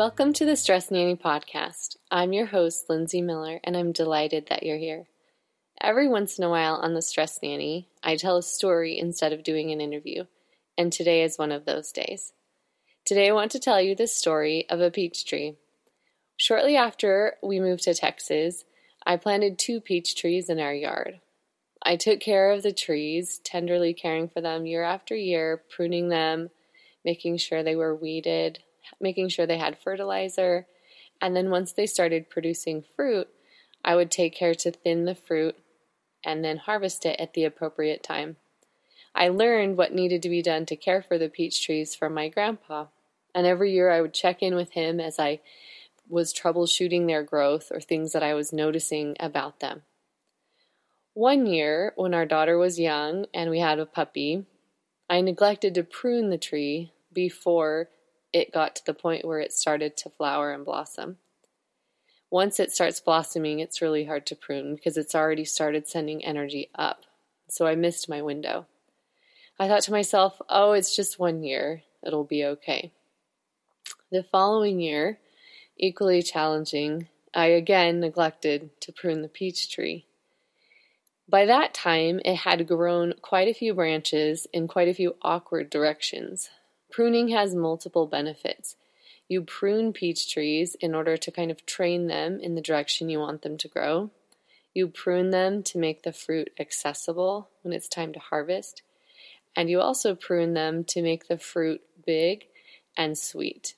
Welcome to the Stress Nanny podcast. I'm your host, Lindsay Miller, and I'm delighted that you're here. Every once in a while on the Stress Nanny, I tell a story instead of doing an interview, and today is one of those days. Today, I want to tell you the story of a peach tree. Shortly after we moved to Texas, I planted two peach trees in our yard. I took care of the trees, tenderly caring for them year after year, pruning them, making sure they were weeded, making sure they had fertilizer. And then once they started producing fruit, I would take care to thin the fruit and then harvest it at the appropriate time. I learned what needed to be done to care for the peach trees from my grandpa. And every year I would check in with him as I was troubleshooting their growth or things that I was noticing about them. One year, when our daughter was young and we had a puppy, I neglected to prune the tree before it got to the point where it started to flower and blossom. Once it starts blossoming, it's really hard to prune because it's already started sending energy up. So I missed my window. I thought to myself, oh, it's just one year. It'll be okay. The following year, equally challenging, I again neglected to prune the peach tree. By that time, it had grown quite a few branches in quite a few awkward directions. Pruning has multiple benefits. You prune peach trees in order to kind of train them in the direction you want them to grow. You prune them to make the fruit accessible when it's time to harvest. And you also prune them to make the fruit big and sweet.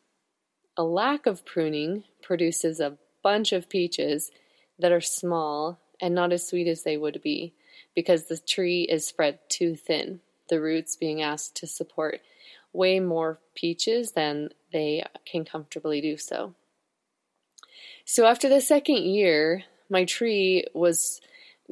A lack of pruning produces a bunch of peaches that are small and not as sweet as they would be because the tree is spread too thin, the roots being asked to support way more peaches than they can comfortably do so. So after the second year, my tree was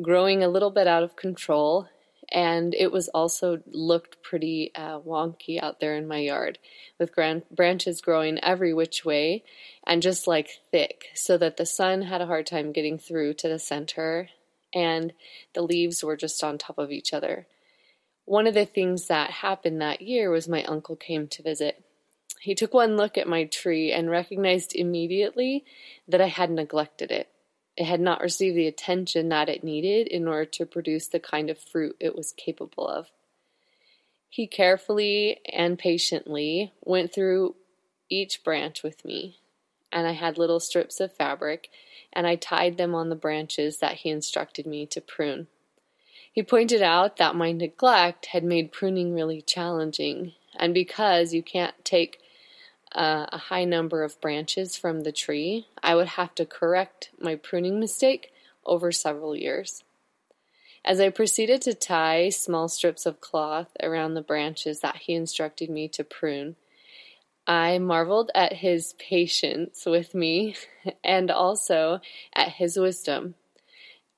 growing a little bit out of control and it was also looked pretty uh, wonky out there in my yard with gran- branches growing every which way and just like thick so that the sun had a hard time getting through to the center and the leaves were just on top of each other one of the things that happened that year was my uncle came to visit. He took one look at my tree and recognized immediately that I had neglected it. It had not received the attention that it needed in order to produce the kind of fruit it was capable of. He carefully and patiently went through each branch with me, and I had little strips of fabric, and I tied them on the branches that he instructed me to prune. He pointed out that my neglect had made pruning really challenging, and because you can't take uh, a high number of branches from the tree, I would have to correct my pruning mistake over several years. As I proceeded to tie small strips of cloth around the branches that he instructed me to prune, I marveled at his patience with me and also at his wisdom.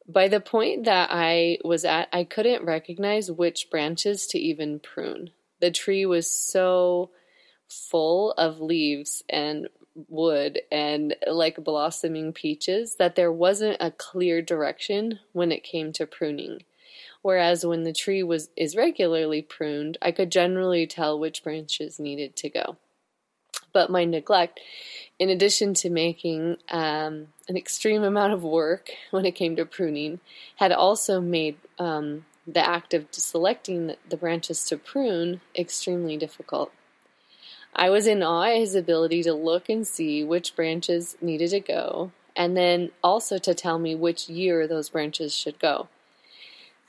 By the point that I was at, I couldn't recognize which branches to even prune. The tree was so full of leaves and wood and like blossoming peaches that there wasn't a clear direction when it came to pruning. Whereas when the tree was is regularly pruned, I could generally tell which branches needed to go. But my neglect, in addition to making um, an extreme amount of work when it came to pruning, had also made um, the act of selecting the branches to prune extremely difficult. I was in awe at his ability to look and see which branches needed to go, and then also to tell me which year those branches should go.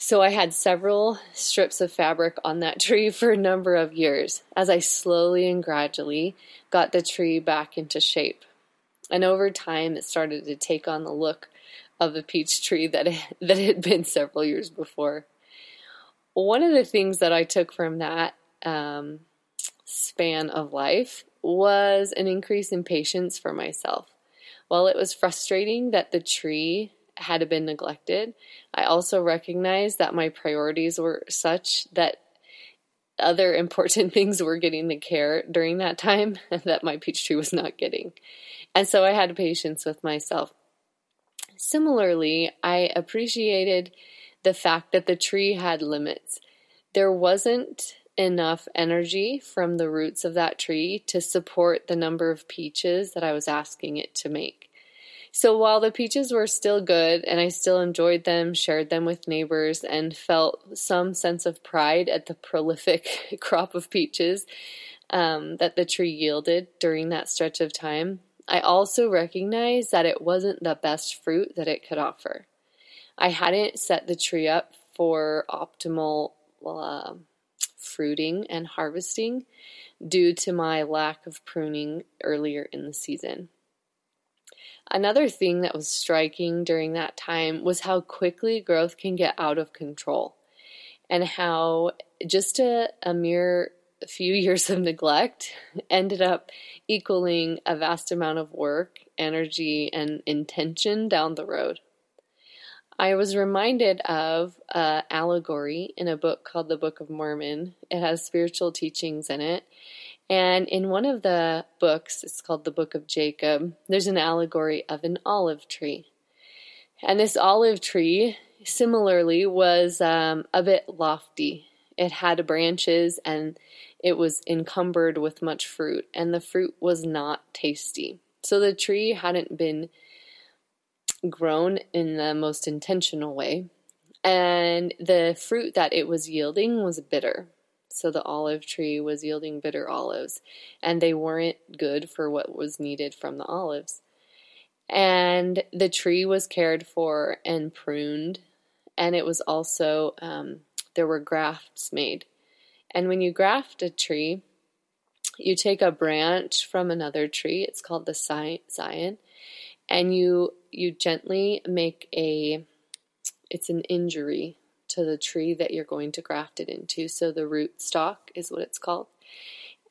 So I had several strips of fabric on that tree for a number of years as I slowly and gradually got the tree back into shape. And over time, it started to take on the look of the peach tree that it, that it had been several years before. One of the things that I took from that um, span of life was an increase in patience for myself. While it was frustrating that the tree had been neglected. I also recognized that my priorities were such that other important things were getting the care during that time that my peach tree was not getting. And so I had patience with myself. Similarly, I appreciated the fact that the tree had limits. There wasn't enough energy from the roots of that tree to support the number of peaches that I was asking it to make. So while the peaches were still good and I still enjoyed them, shared them with neighbors, and felt some sense of pride at the prolific crop of peaches um, that the tree yielded during that stretch of time, I also recognized that it wasn't the best fruit that it could offer. I hadn't set the tree up for optimal uh, fruiting and harvesting due to my lack of pruning earlier in the season. Another thing that was striking during that time was how quickly growth can get out of control and how just a, a mere few years of neglect ended up equaling a vast amount of work, energy, and intention down the road. I was reminded of an allegory in a book called the Book of Mormon. It has spiritual teachings in it, and in one of the books, it's called the Book of Jacob, there's an allegory of an olive tree. And this olive tree, similarly, was um, a bit lofty. It had branches and it was encumbered with much fruit, and the fruit was not tasty. So the tree hadn't been grown in the most intentional way, and the fruit that it was yielding was bitter. So the olive tree was yielding bitter olives, and they weren't good for what was needed from the olives. And the tree was cared for and pruned, and it was also, um, there were grafts made. And when you graft a tree, you take a branch from another tree, it's called the scion, and you you gently make a it's an injury to the tree that you're going to graft it into. So the root stock is what it's called.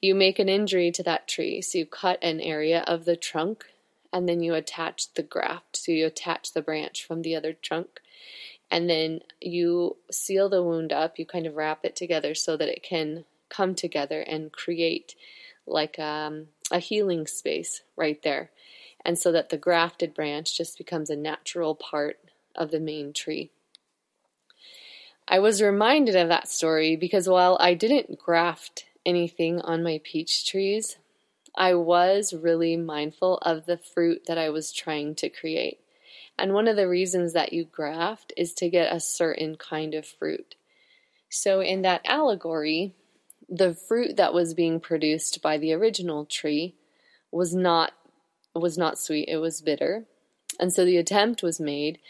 You make an injury to that tree. So you cut an area of the trunk and then you attach the graft. So you attach the branch from the other trunk and then you seal the wound up. You kind of wrap it together so that it can come together and create like um, a healing space right there. And so that the grafted branch just becomes a natural part of the main tree. I was reminded of that story because while I didn't graft anything on my peach trees, I was really mindful of the fruit that I was trying to create. And one of the reasons that you graft is to get a certain kind of fruit. So, in that allegory, the fruit that was being produced by the original tree was not was not sweet, it was bitter. And so the attempt was made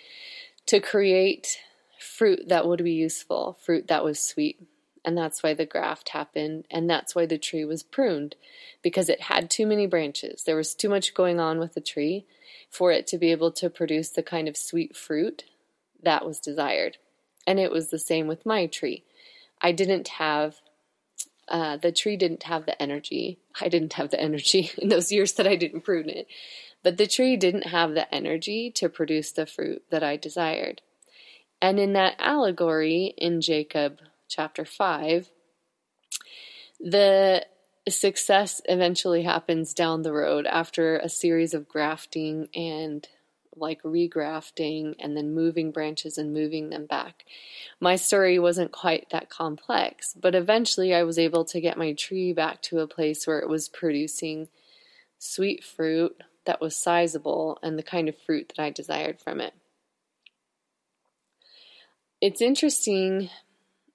to create fruit that would be useful, fruit that was sweet. And that's why the graft happened, and that's why the tree was pruned, because it had too many branches. There was too much going on with the tree for it to be able to produce the kind of sweet fruit that was desired. And it was the same with my tree. I didn't have, uh, the tree didn't have the energy. I didn't have the energy in those years that I didn't prune it. But the tree didn't have the energy to produce the fruit that I desired. And in that allegory in Jacob chapter 5, the success eventually happens down the road after a series of grafting and like regrafting and then moving branches and moving them back. My story wasn't quite that complex, but eventually I was able to get my tree back to a place where it was producing sweet fruit that was sizable and the kind of fruit that I desired from it it's interesting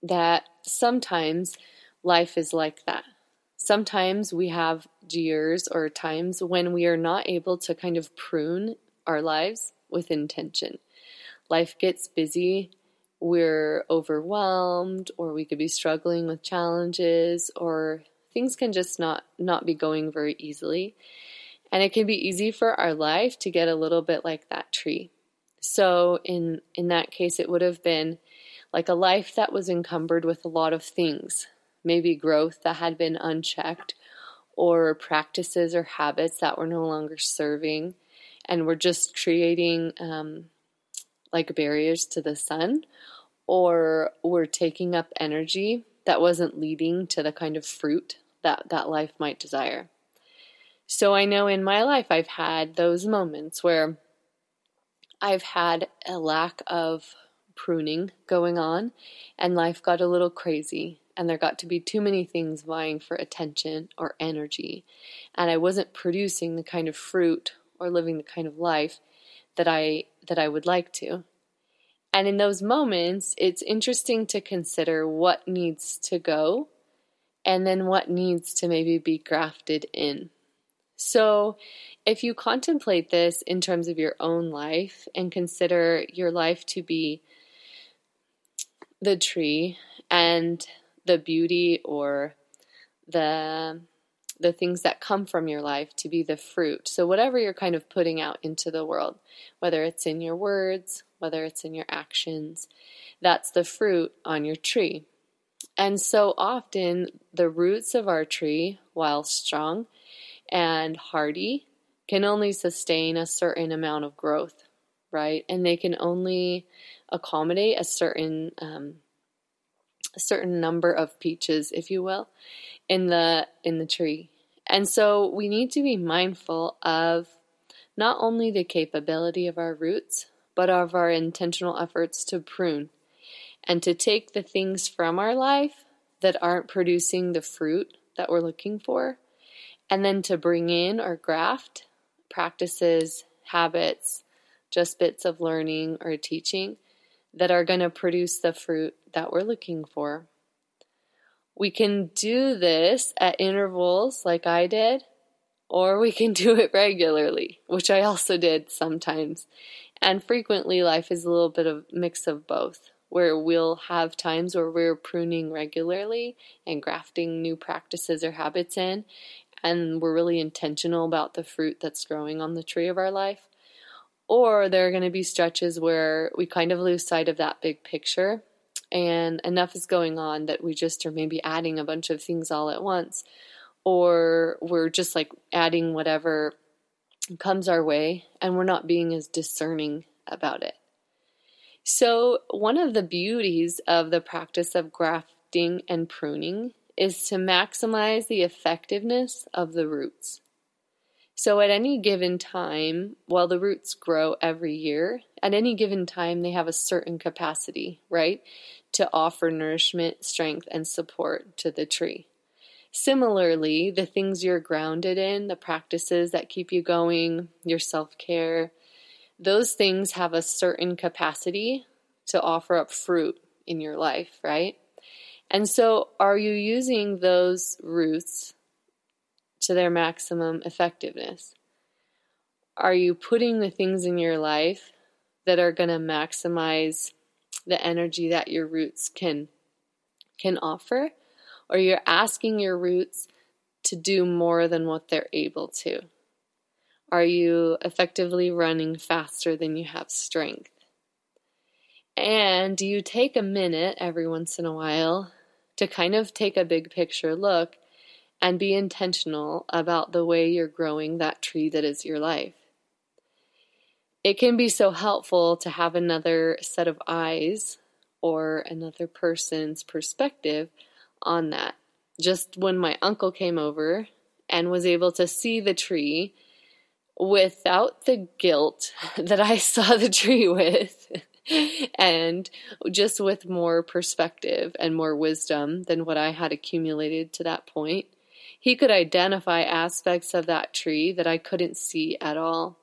that sometimes life is like that. Sometimes we have years or times when we are not able to kind of prune our lives with intention. Life gets busy, we're overwhelmed, or we could be struggling with challenges, or things can just not, not be going very easily. And it can be easy for our life to get a little bit like that tree. So in in that case it would have been like a life that was encumbered with a lot of things, maybe growth that had been unchecked or practices or habits that were no longer serving and were just creating um, like barriers to the sun, or were taking up energy that wasn't leading to the kind of fruit that that life might desire. So I know in my life I've had those moments where I've had a lack of pruning going on and life got a little crazy and there got to be too many things vying for attention or energy and I wasn't producing the kind of fruit or living the kind of life that I that I would like to. And in those moments, it's interesting to consider what needs to go and then what needs to maybe be grafted in. So, if you contemplate this in terms of your own life and consider your life to be the tree and the beauty or the the things that come from your life to be the fruit. So, whatever you're kind of putting out into the world, whether it's in your words, whether it's in your actions, that's the fruit on your tree. And so often, the roots of our tree, while strong and hardy, can only sustain a certain amount of growth, right? And they can only accommodate a certain um, a certain number of peaches, if you will, in the in the tree. And so we need to be mindful of not only the capability of our roots, but of our intentional efforts to prune and to take the things from our life that aren't producing the fruit that we're looking for, and then to bring in or graft practices, habits, just bits of learning or teaching that are going to produce the fruit that we're looking for. We can do this at intervals like I did, or we can do it regularly, which I also did sometimes. And frequently, life is a little bit of mix of both, where we'll have times where we're pruning regularly and grafting new practices or habits in, and we're really intentional about the fruit that's growing on the tree of our life. Or there are going to be stretches where we kind of lose sight of that big picture and enough is going on that we just are maybe adding a bunch of things all at once or we're just like adding whatever comes our way and we're not being as discerning about it. So, one of the beauties of the practice of grafting and pruning is to maximize the effectiveness of the roots. So, at any given time, while the roots grow every year, at any given time, they have a certain capacity, right? to offer nourishment, strength, and support to the tree. Similarly, the things you're grounded in, the practices that keep you going, your self care, those things have a certain capacity to offer up fruit in your life, right? And so, are you using those roots to their maximum effectiveness? Are you putting the things in your life that are going to maximize the energy that your roots can can offer? Or are you're asking your roots to do more than what they're able to? Are you effectively running faster than you have strength? And do you take a minute every once in a while to kind of take a big picture look and be intentional about the way you're growing that tree that is your life it can be so helpful to have another set of eyes or another person's perspective on that. Just when my uncle came over and was able to see the tree without the guilt that I saw the tree with. and just with more perspective and more wisdom than what I had accumulated to that point, he could identify aspects of that tree that I couldn't see at all.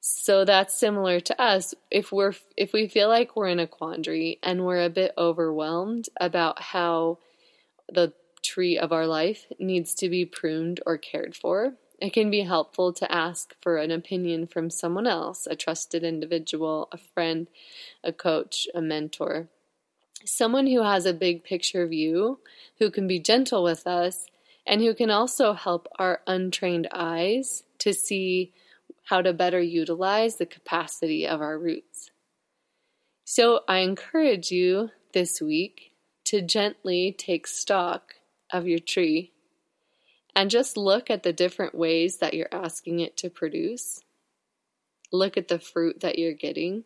So that's similar to us. If we're if we feel like we're in a quandary and we're a bit overwhelmed about how the tree of our life needs to be pruned or cared for, it can be helpful to ask for an opinion from someone else, a trusted individual, a friend, a coach, a mentor. Someone who has a big picture view, who can be gentle with us, and who can also help our untrained eyes to see how to better utilize the capacity of our roots. So I encourage you this week to gently take stock of your tree and just look at the different ways that you're asking it to produce. Look at the fruit that you're getting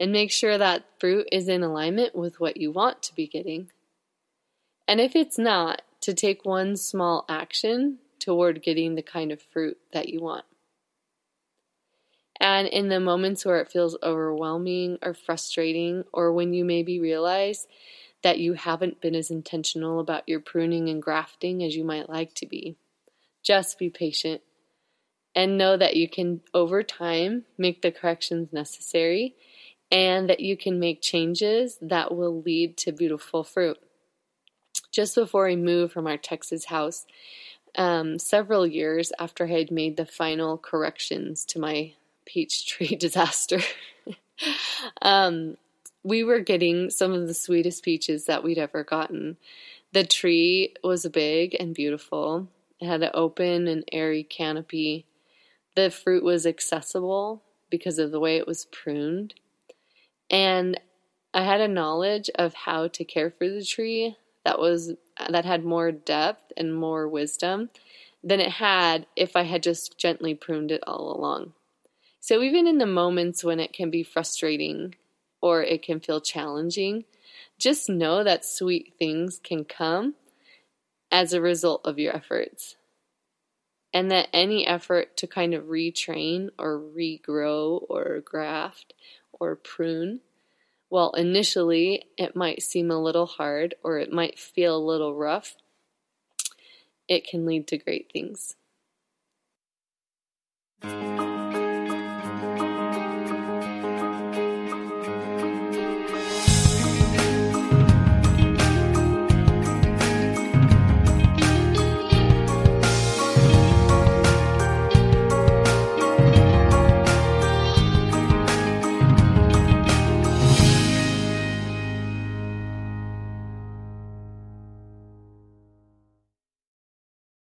and make sure that fruit is in alignment with what you want to be getting. And if it's not, to take one small action toward getting the kind of fruit that you want. And in the moments where it feels overwhelming or frustrating, or when you maybe realize that you haven't been as intentional about your pruning and grafting as you might like to be, just be patient and know that you can, over time, make the corrections necessary and that you can make changes that will lead to beautiful fruit. Just before we moved from our Texas house, um, several years after I had made the final corrections to my peach tree disaster, um, we were getting some of the sweetest peaches that we'd ever gotten. The tree was big and beautiful. It had an open and airy canopy. The fruit was accessible because of the way it was pruned. And I had a knowledge of how to care for the tree that was that had more depth and more wisdom than it had if I had just gently pruned it all along. So even in the moments when it can be frustrating or it can feel challenging, just know that sweet things can come as a result of your efforts. And that any effort to kind of retrain or regrow or graft or prune well, initially it might seem a little hard or it might feel a little rough, it can lead to great things.